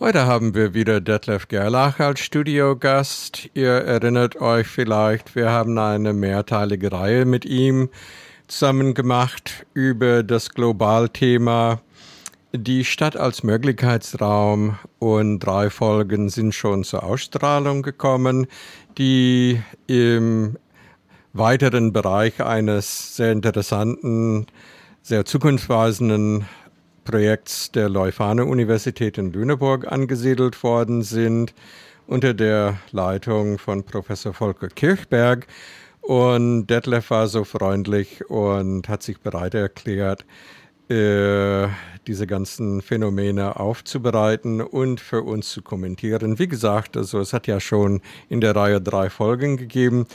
Heute haben wir wieder Detlef Gerlach als Studiogast. Ihr erinnert euch vielleicht, wir haben eine mehrteilige Reihe mit ihm zusammen gemacht über das Globalthema die Stadt als Möglichkeitsraum und drei Folgen sind schon zur Ausstrahlung gekommen, die im weiteren Bereich eines sehr interessanten, sehr zukunftsweisenden Projekts der Leuphana Universität in Lüneburg angesiedelt worden sind, unter der Leitung von Professor Volker Kirchberg. Und Detlef war so freundlich und hat sich bereit erklärt, äh, diese ganzen Phänomene aufzubereiten und für uns zu kommentieren. Wie gesagt, also es hat ja schon in der Reihe drei Folgen gegeben.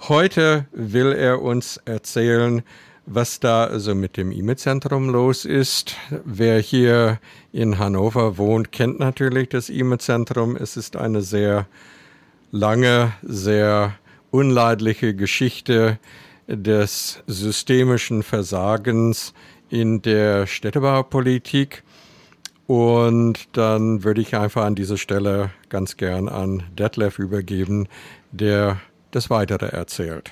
Heute will er uns erzählen, was da also mit dem E-Mail-Zentrum los ist. Wer hier in Hannover wohnt, kennt natürlich das E-Mail-Zentrum. Es ist eine sehr lange, sehr unleidliche Geschichte des systemischen Versagens in der Städtebaupolitik. Und dann würde ich einfach an dieser Stelle ganz gern an Detlef übergeben, der das Weitere erzählt.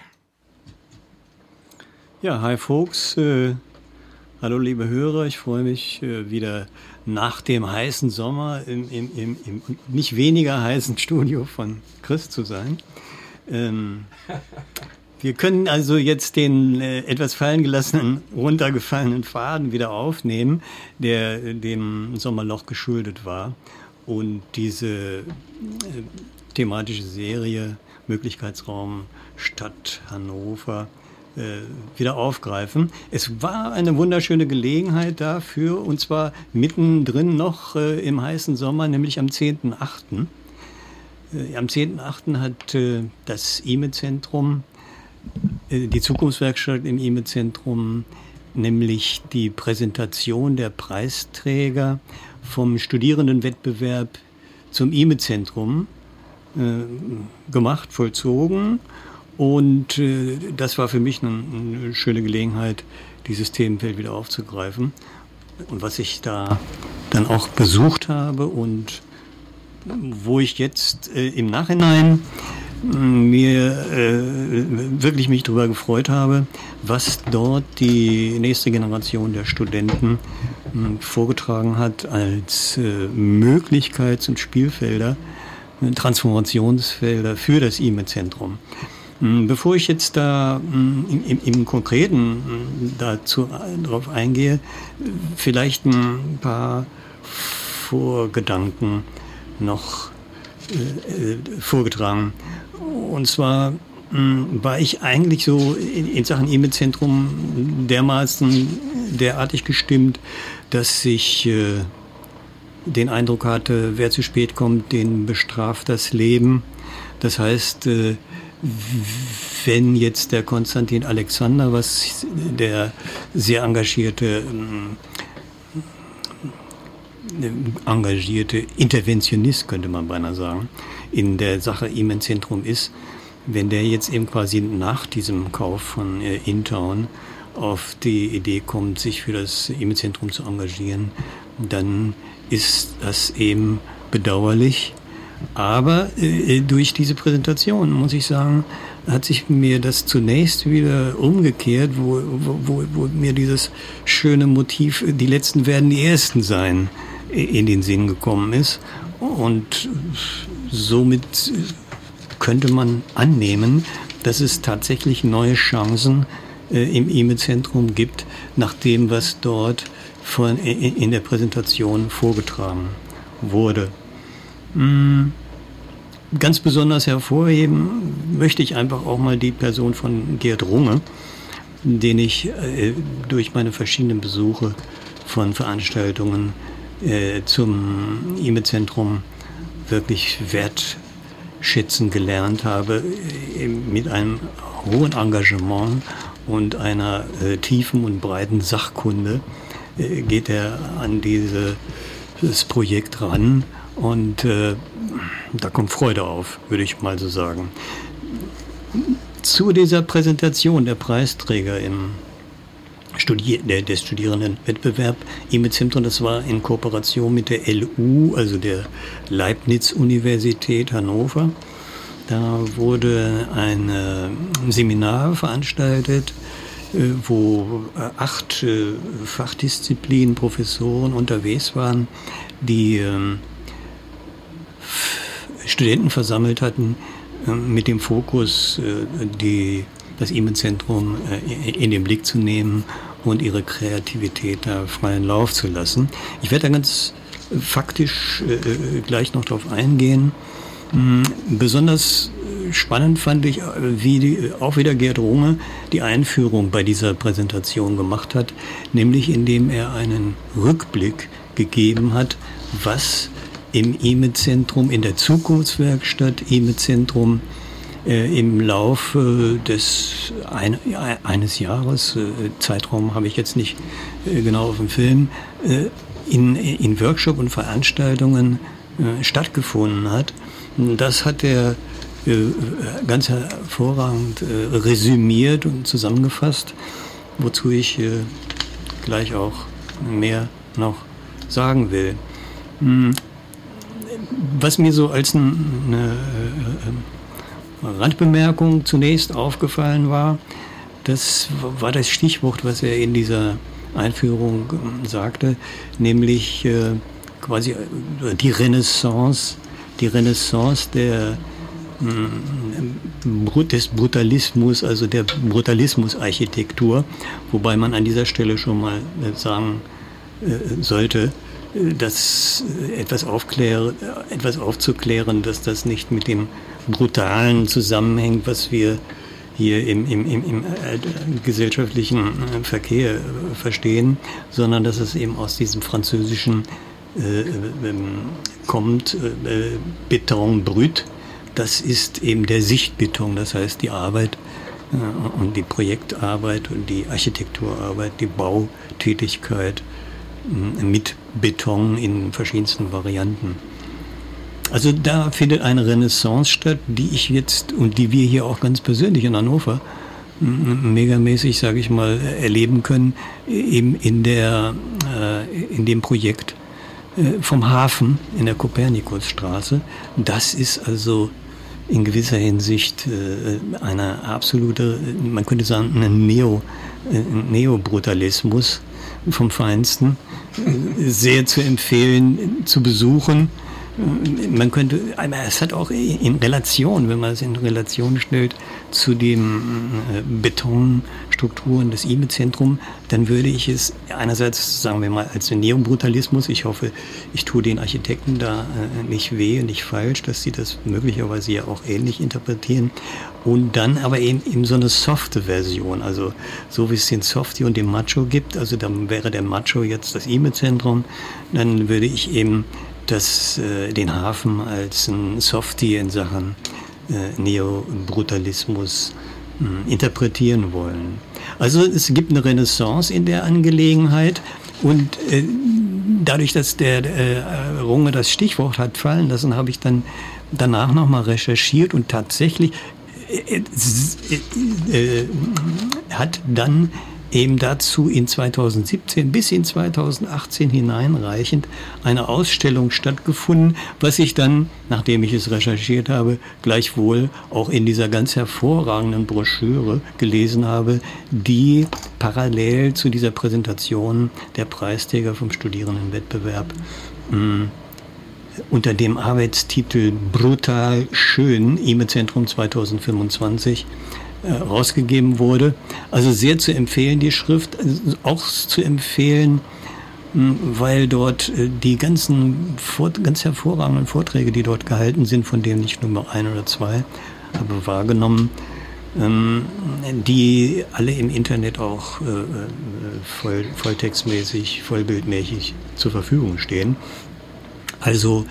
Ja, hi Folks. Äh, hallo liebe Hörer, ich freue mich äh, wieder nach dem heißen Sommer im, im, im, im, nicht weniger heißen Studio von Chris zu sein. Ähm, wir können also jetzt den äh, etwas fallen gelassenen, runtergefallenen Faden wieder aufnehmen, der dem Sommerloch geschuldet war. Und diese äh, thematische Serie Möglichkeitsraum Stadt Hannover wieder aufgreifen. Es war eine wunderschöne Gelegenheit dafür, und zwar mittendrin noch äh, im heißen Sommer, nämlich am 10.8. Äh, am 10.8. hat äh, das IME-Zentrum, äh, die Zukunftswerkstatt im IME-Zentrum, nämlich die Präsentation der Preisträger vom Studierendenwettbewerb zum IME-Zentrum äh, gemacht, vollzogen. Und äh, das war für mich eine, eine, schöne Gelegenheit, dieses Themenfeld wieder aufzugreifen. Und was ich da dann auch besucht habe und wo ich jetzt äh, im Nachhinein äh, mir äh, wirklich mich darüber gefreut habe, was dort die nächste Generation der Studenten äh, vorgetragen hat als äh, Möglichkeits- und Spielfelder Transformationsfelder für das E-Mail-Zentrum. Hm, bevor ich jetzt da hm, im, im Konkreten hm, dazu darauf eingehe, vielleicht ein paar Vorgedanken noch äh, vorgetragen. Und zwar war ich eigentlich so in, in Sachen E-Mail-Zentrum dermaßen derartig gestimmt, dass ich äh, den Eindruck hatte, wer zu spät kommt, den bestraft das Leben. Das heißt, äh, wenn jetzt der Konstantin Alexander, was der sehr engagierte, äh, engagierte Interventionist, könnte man beinahe sagen, in der Sache ihm im Zentrum ist, wenn der jetzt eben quasi nach diesem Kauf von äh, Intown auf die Idee kommt, sich für das E-Mail-Zentrum zu engagieren, dann ist das eben bedauerlich. Aber äh, durch diese Präsentation, muss ich sagen, hat sich mir das zunächst wieder umgekehrt, wo, wo, wo mir dieses schöne Motiv, die Letzten werden die Ersten sein, in den Sinn gekommen ist. Und somit könnte man annehmen, dass es tatsächlich neue Chancen äh, im E-Mail-Zentrum gibt, nach dem, was dort von, in der Präsentation vorgetragen wurde. Mm, ganz besonders hervorheben möchte ich einfach auch mal die Person von Gerd Runge, den ich äh, durch meine verschiedenen Besuche von Veranstaltungen äh, zum E-Mail-Zentrum wirklich wertschätzen gelernt habe, äh, mit einem hohen Engagement und einer äh, tiefen und breiten Sachkunde äh, geht er an dieses Projekt ran und äh, da kommt Freude auf, würde ich mal so sagen. Zu dieser Präsentation der Preisträger im Studier der, der Studierendenwettbewerb E-Mit-Zentrum, das war in Kooperation mit der LU, also der Leibniz-Universität Hannover. Da wurde ein äh, Seminar veranstaltet, äh, wo äh, acht Fachdisziplinen, Professoren unterwegs waren, die ähm, Studenten versammelt hatten äh, mit dem Fokus, äh, die, das E-Mail-Zentrum in den Blick zu nehmen und ihre Kreativität da freien Lauf zu lassen. Ich werde da ganz faktisch gleich noch darauf eingehen. Hm, besonders spannend fand ich, wie die, auch wieder Gerd Runge die Einführung bei dieser Präsentation gemacht hat, nämlich indem er einen Rückblick gegeben hat, was im IME-Zentrum, in der Zukunftswerkstatt IME-Zentrum äh, im Laufe des ein, eines Jahres, äh, Zeitraum habe ich jetzt nicht äh, genau auf dem Film, äh, in, in Workshop und Veranstaltungen äh, stattgefunden hat. Das hat er äh, ganz hervorragend resümiert und zusammengefasst, wozu ich gleich auch mehr noch sagen will. Was mir so als eine äh, äh, Randbemerkung zunächst aufgefallen war, das war das Stichwort, was er in dieser Einführung ähm, sagte, nämlich äh, quasi die Renaissance, die Renaissance der hm, des Brutalismus, also der Brutalismusarchitektur, wobei man an dieser Stelle schon mal sagen sollte, das äh, etwas, aufklären, etwas aufzuklären, dass das nicht mit dem Brutalen zusammenhängt, was wir hier im, im, im, im äh, gesellschaftlichen äh, Verkehr verstehen, sondern dass es eben aus diesem französischen äh, ähm, kommt, äh, Beton brut. Das ist eben der Sichtbeton, das heißt die Arbeit äh, und die Projektarbeit und die Architekturarbeit, die Bautätigkeit mit Beton in verschiedensten Varianten. Also da findet eine Renaissance statt, die ich jetzt und die wir hier auch ganz persönlich in Hannover megamäßig, sage ich mal, erleben können, eben in, der, äh, in dem Projekt äh, vom Hafen in der Kopernikusstraße. Das ist also in gewisser Hinsicht äh, eine absolute, man könnte sagen, ein Neo, Neobrutalismus vom Feinsten sehr zu empfehlen, zu besuchen. Man könnte, es hat auch in Relation, wenn man es in Relation stellt zu den äh, Betonstrukturen des IME-Zentrum, dann würde ich es einerseits, sagen wir mal, als Neobrutalismus, ich hoffe, ich tue den Architekten da äh, nicht weh, nicht falsch, dass sie das möglicherweise ja auch ähnlich interpretieren. Und dann aber eben, eben so eine softe Version, also so wie es den Softie und den Macho gibt, also dann wäre der Macho jetzt das IME-Zentrum, dann würde ich eben das, äh, den Hafen als ein Softie in Sachen äh, Neobrutalismus äh, interpretieren wollen. Also es gibt eine Renaissance in der Angelegenheit und äh, dadurch, dass der äh, Runge das Stichwort hat fallen lassen, habe ich dann danach nochmal recherchiert und tatsächlich äh, äh, hat dann eben dazu in 2017 bis in 2018 hineinreichend eine Ausstellung stattgefunden, was ich dann, nachdem ich es recherchiert habe, gleichwohl auch in dieser ganz hervorragenden Broschüre gelesen habe, die parallel zu dieser Präsentation der Preisträger vom Studierendenwettbewerb mh, hm, unter dem Arbeitstitel Brutal Schön, IME-Zentrum 2025, äh, rausgegeben wurde. Also sehr zu empfehlen, die Schrift, also auch zu empfehlen, hm, weil dort äh, die ganzen ganz hervorragenden Vorträge, die dort gehalten sind, von denen ich nur ein oder zwei habe wahrgenommen, ähm, die alle im Internet auch äh, voll, volltextmäßig, vollbildmäßig zur Verfügung stehen. Also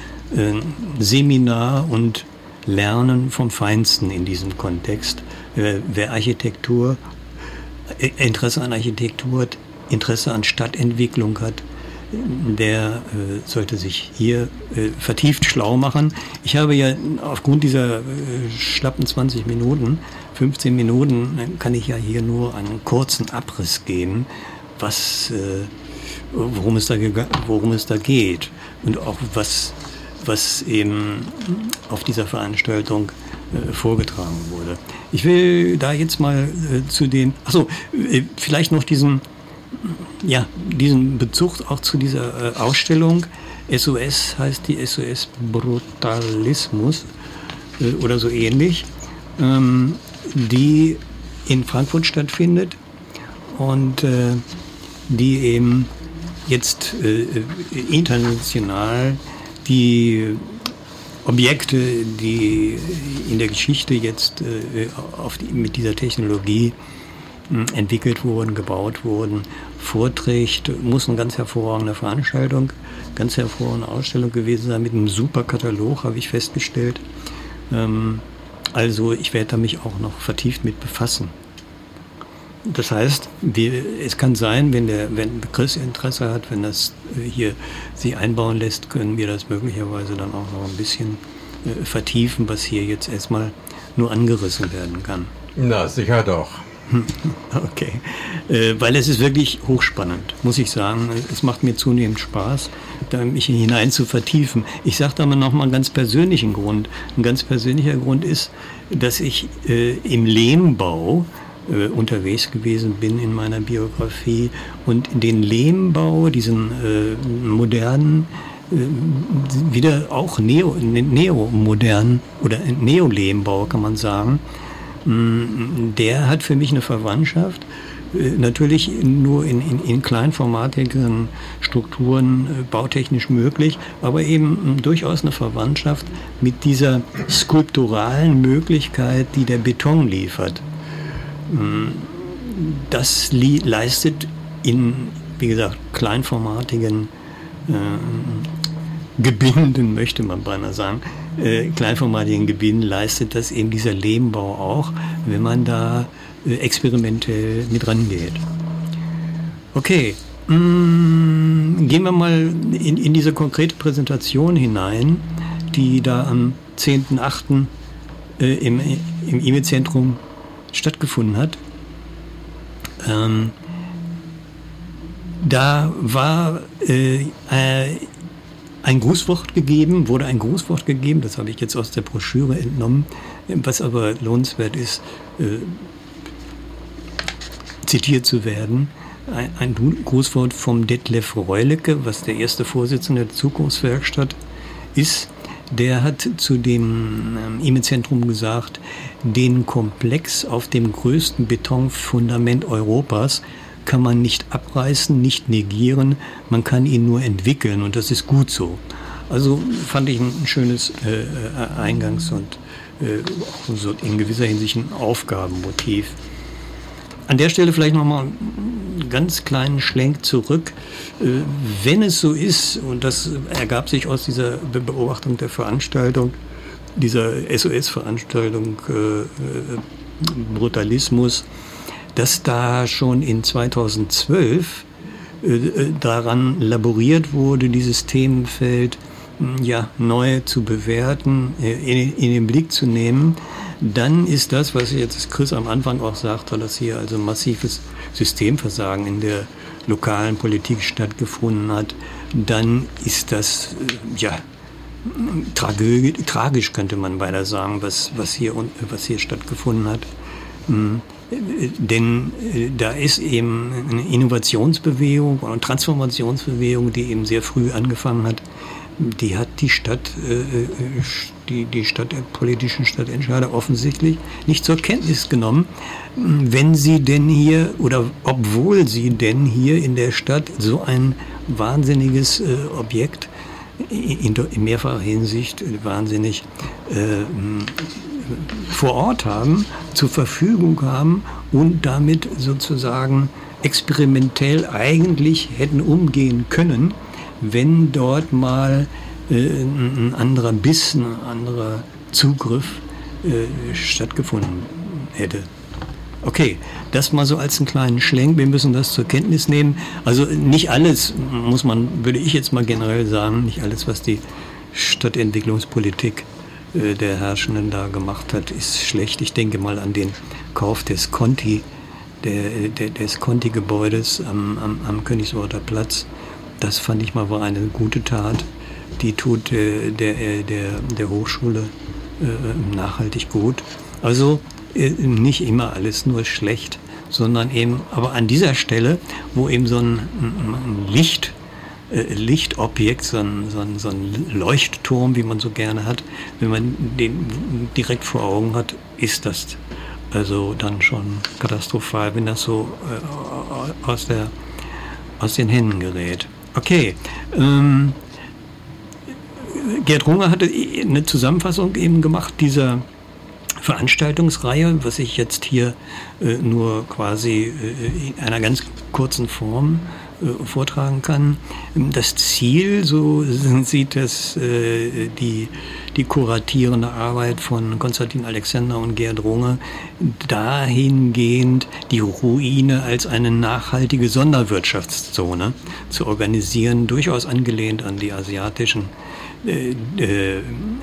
Seminar und Lernen vom Feinsten in diesem Kontext. Äh, wer Architektur, äh, Interesse an Architektur hat, Interesse an Stadtentwicklung hat, der äh, sollte sich hier äh, vertieft schlau machen. Ich habe ja aufgrund dieser äh, schlappen 20 Minuten, 15 Minuten, kann ich ja hier nur einen kurzen Abriss geben, was, äh, worum, es da worum es da geht und auch was, was eben auf dieser Veranstaltung äh, vorgetragen wurde. Ich will da jetzt mal äh, zu den, achso, äh, vielleicht noch diesen, ja, diesen Bezug auch zu dieser Ausstellung. SOS heißt die SOS Brutalismus oder so ähnlich, ähm, die in Frankfurt stattfindet und die eben jetzt international die Objekte, die in der Geschichte jetzt äh, die, mit dieser Technologie äh, entwickelt wurden, gebaut wurden, vorträgt, muss eine ganz hervorragende Veranstaltung, ganz hervorragende Ausstellung gewesen sein, mit einem super Katalog, habe ich festgestellt. Ähm, also ich werde da mich auch noch vertieft mit befassen. Das heißt, wir, es kann sein, wenn, der, wenn Chris Interesse hat, wenn das äh, hier sich einbauen lässt, können wir das möglicherweise dann auch noch ein bisschen äh, vertiefen, was hier jetzt erstmal nur angerissen werden kann. Na, sicher doch. Okay, äh, weil es ist wirklich hochspannend, muss ich sagen. Es macht mir zunehmend Spaß, da mich hinein zu vertiefen. Ich sage da mal nochmal einen ganz persönlichen Grund. Ein ganz persönlicher Grund ist, dass ich äh, im Lehmbau äh, unterwegs gewesen bin in meiner Biografie und den Lehmbau, diesen äh, modernen, äh, wieder auch neo, neomodern oder Neolehmbau kann man sagen, mm, der hat für mich eine Verwandtschaft. Äh, natürlich nur in, in, in kleinformatigen Strukturen äh, bautechnisch möglich, aber eben mm, durchaus eine Verwandtschaft mit dieser skulpturalen Möglichkeit, die der Beton liefert. Das leistet in, wie gesagt, kleinformatigen äh, Gebinden, möchte man beinahe sagen, äh, kleinformatigen Gebinden leistet das eben dieser Lehmbau auch, wenn man da äh, experimentell mit rangeht. Okay, mm, gehen wir mal in, in diese konkrete Präsentation hinein, die da am 10.8. Äh, im, im E-Mail-Zentrum stattgefunden hat. Ähm, da war äh, äh, ein Grußwort gegeben, wurde ein Grußwort gegeben, das habe ich jetzt aus der Broschüre entnommen, was aber lohnenswert ist, äh, zitiert zu werden. Ein, Grußwort vom Detlef Reulecke, was der erste Vorsitzende der Zukunftswerkstatt ist. Der hat zu dem ähm, E-Mail-Zentrum gesagt, den Komplex auf dem größten Betonfundament Europas kann man nicht abreißen, nicht negieren, man kann ihn nur entwickeln und das ist gut so. Also fand ich ein schönes äh, äh Eingangs- und äh, so in gewisser Hinsicht ein Aufgabenmotiv. An der Stelle vielleicht nochmal ganz kleinen Schlenk zurück. Äh, wenn es so ist, und das ergab sich aus dieser Beobachtung der Veranstaltung, dieser SOS-Veranstaltung äh, äh, Brutalismus, dass da schon in 2012 daran laboriert wurde, dieses Themenfeld ja, neu zu bewerten, in, in den Blick zu nehmen dann ist das, was jetzt Chris am Anfang auch sagte, dass hier also massives Systemversagen in der lokalen Politik stattgefunden hat, dann ist das äh, ja tragisch könnte man beinahe sagen, was, was, hier, was hier stattgefunden hat. Hm. Denn äh, da ist eben eine Innovationsbewegung und Transformationsbewegung, die eben sehr früh angefangen hat, die hat die Stadt, äh, die, die Stadt, politischen Stadtentscheider offensichtlich nicht zur Kenntnis genommen, wenn sie denn hier oder obwohl sie denn hier in der Stadt so ein wahnsinniges äh, Objekt in, in mehrfacher Hinsicht wahnsinnig äh, vor Ort haben, zur Verfügung haben und damit sozusagen experimentell eigentlich hätten umgehen können wenn dort mal ein anderer Biss, ein anderer Zugriff äh, stattgefunden hätte. Okay, das mal so als einen kleinen Schlenk. Wir müssen das zur Kenntnis nehmen. Also nicht alles, muss man, würde ich jetzt mal generell sagen, nicht alles, was die Stadtentwicklungspolitik äh, der Herrschenden da gemacht hat, ist schlecht. Ich denke mal an den Kauf des Conti der, der, des Conti-Gebäudes am, am, am Königsworter Platz. Das fand ich mal war eine gute Tat. Die tut äh, der, der, der Hochschule äh, nachhaltig gut. Also äh, nicht immer alles nur schlecht, sondern eben, aber an dieser Stelle, wo eben so ein, ein Licht, äh, Lichtobjekt, so ein, so, ein, so ein Leuchtturm, wie man so gerne hat, wenn man den direkt vor Augen hat, ist das also dann schon katastrophal, wenn das so äh, aus, der, aus den Händen gerät. Okay. Ähm, Gerd Runge hatte eine Zusammenfassung eben gemacht dieser Veranstaltungsreihe, was ich jetzt hier äh, nur quasi äh, in einer ganz kurzen Form äh, vortragen kann. Das Ziel, so sieht das äh, die, die kuratierende Arbeit von Konstantin Alexander und Gerd Runge, dahingehend die Ruine als eine nachhaltige Sonderwirtschaftszone zu organisieren, durchaus angelehnt an die asiatischen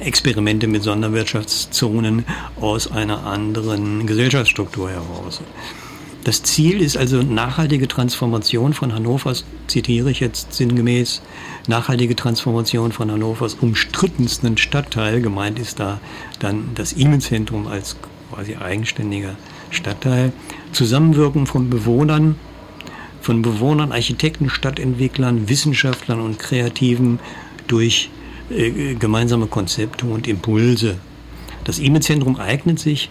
Experimente mit Sonderwirtschaftszonen aus einer anderen Gesellschaftsstruktur heraus. Das Ziel ist also nachhaltige Transformation von Hannovers, zitiere ich jetzt sinngemäß, nachhaltige Transformation von Hannovers umstrittensten Stadtteil. Gemeint ist da dann das Imenzentrum als quasi eigenständiger Stadtteil. Zusammenwirken von Bewohnern, von Bewohnern, Architekten, Stadtentwicklern, Wissenschaftlern und Kreativen durch äh, gemeinsame Konzepte und Impulse. Das E-Mail-Zentrum eignet sich,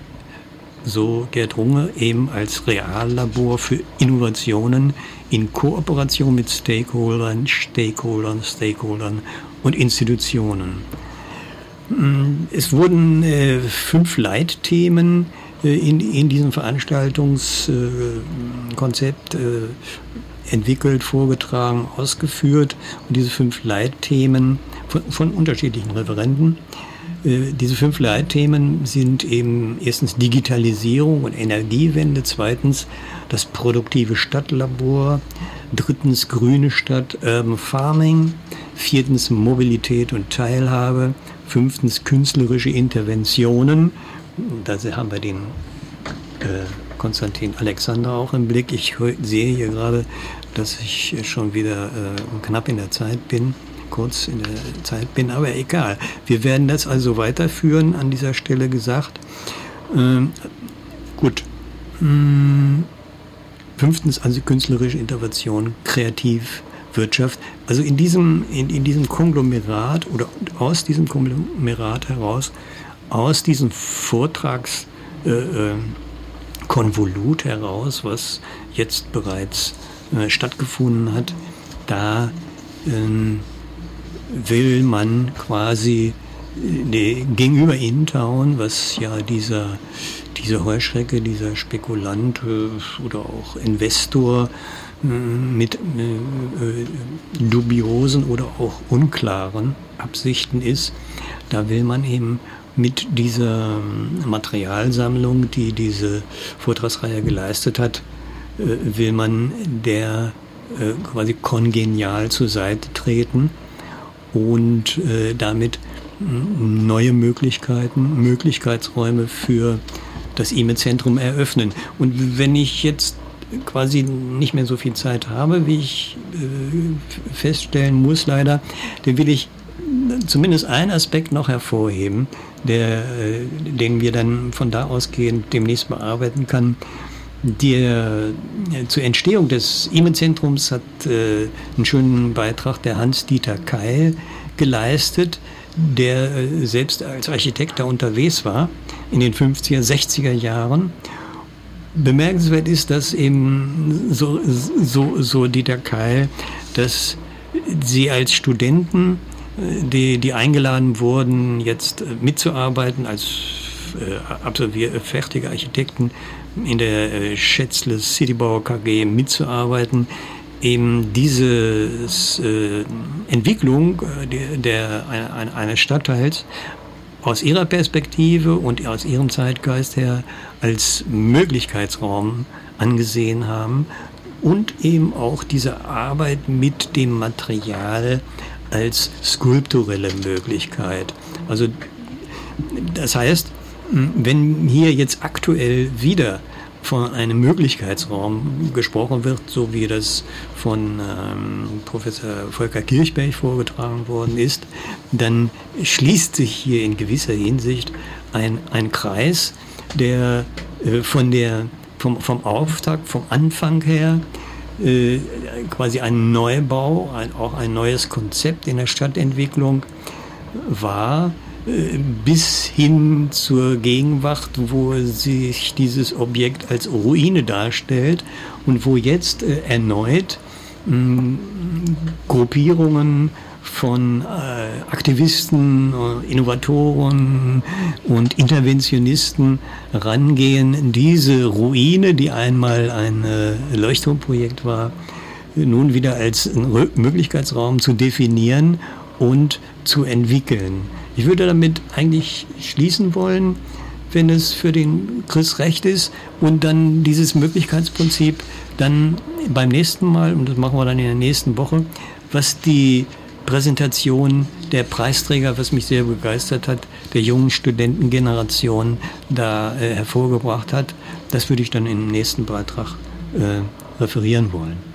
so Gerd Runge, eben als Reallabor für Innovationen in Kooperation mit Stakeholdern, Stakeholdern, Stakeholdern und Institutionen. Mm, es wurden äh, fünf Leitthemen äh, in, in diesem Veranstaltungskonzept entwickelt, vorgetragen, ausgeführt. Und diese fünf Leitthemen von, unterschiedlichen Referenten. Äh, diese fünf Leitthemen sind eben erstens Digitalisierung und Energiewende, zweitens das produktive Stadtlabor, drittens grüne Stadt, Urban Farming, viertens Mobilität und Teilhabe, fünftens künstlerische Interventionen. Da haben wir den äh, Konstantin Alexander auch im Blick. Ich sehe hier gerade, dass ich schon wieder äh, knapp in der Zeit bin kurz in der Zeit bin, aber egal. Wir werden das also weiterführen, an dieser Stelle gesagt. Ähm, gut. Hm. Fünftens, also künstlerische Intervention, Kreativwirtschaft. Also in diesem, in, in diesem Konglomerat oder aus diesem Konglomerat heraus, aus diesem Vortragskonvolut äh, äh heraus, was jetzt bereits äh, stattgefunden hat, da ähm, will man quasi äh, gegenüber Intown, was ja dieser, diese Heuschrecke, dieser Spekulant äh, oder auch Investor äh, mit dubiosen oder auch unklaren Absichten ist, da will man eben mit dieser Materialsammlung, die diese Vortragsreihe geleistet hat, will man der quasi kongenial zur Seite treten und äh, damit neue Möglichkeiten, Möglichkeitsräume für das E-Mail-Zentrum eröffnen. Und wenn ich jetzt quasi nicht mehr so viel Zeit habe, wie ich äh, feststellen muss leider, dann will ich zumindest einen Aspekt noch hervorheben, der, äh, den wir dann von da ausgehend demnächst bearbeiten können. Die, äh, zur Entstehung des E-Mail-Zentrums hat äh, einen schönen Beitrag der Hans-Dieter Keil geleistet, der äh, selbst als Architekt da unterwegs war in den 50er, 60er Jahren. Bemerkenswert ist, dass eben so, so, so Dieter Keil, dass sie als Studenten, äh, die, die eingeladen wurden, jetzt mitzuarbeiten als äh, absolvierte fertige Architekten in der äh, Schätzle Citybauer KG mitzuarbeiten, eben diese äh, Entwicklung äh, der, der, eine, eines Stadtteils aus ihrer Perspektive und aus ihrem Zeitgeist her als Möglichkeitsraum angesehen haben und eben auch diese Arbeit mit dem Material als skulpturelle Möglichkeit. Also das heißt, wenn hier jetzt aktuell wieder von einem Möglichkeitsraum gesprochen wird, so wie das von ähm, Professor Volker Kirchberg vorgetragen worden ist, dann schließt sich hier in gewisser Hinsicht ein, ein Kreis, der äh, von der, vom, vom Auftakt, vom Anfang her, äh, quasi ein Neubau, ein, auch ein neues Konzept in der Stadtentwicklung war, bis hin zur Gegenwart, wo sich dieses Objekt als Ruine darstellt und wo jetzt äh, erneut mh, Gruppierungen von äh, Aktivisten, äh, Innovatoren und Interventionisten rangehen, diese Ruine, die einmal ein Leuchtturmprojekt war, nun wieder als Möglichkeitsraum zu definieren und zu entwickeln. Ich würde damit eigentlich schließen wollen, wenn es für den Chris recht ist und dann dieses Möglichkeitsprinzip dann beim nächsten Mal, und das machen wir dann in der nächsten Woche, was die Präsentation der Preisträger, was mich sehr begeistert hat, der jungen Studentengeneration da äh, hervorgebracht hat. Das würde ich dann im nächsten Beitrag äh, referieren wollen.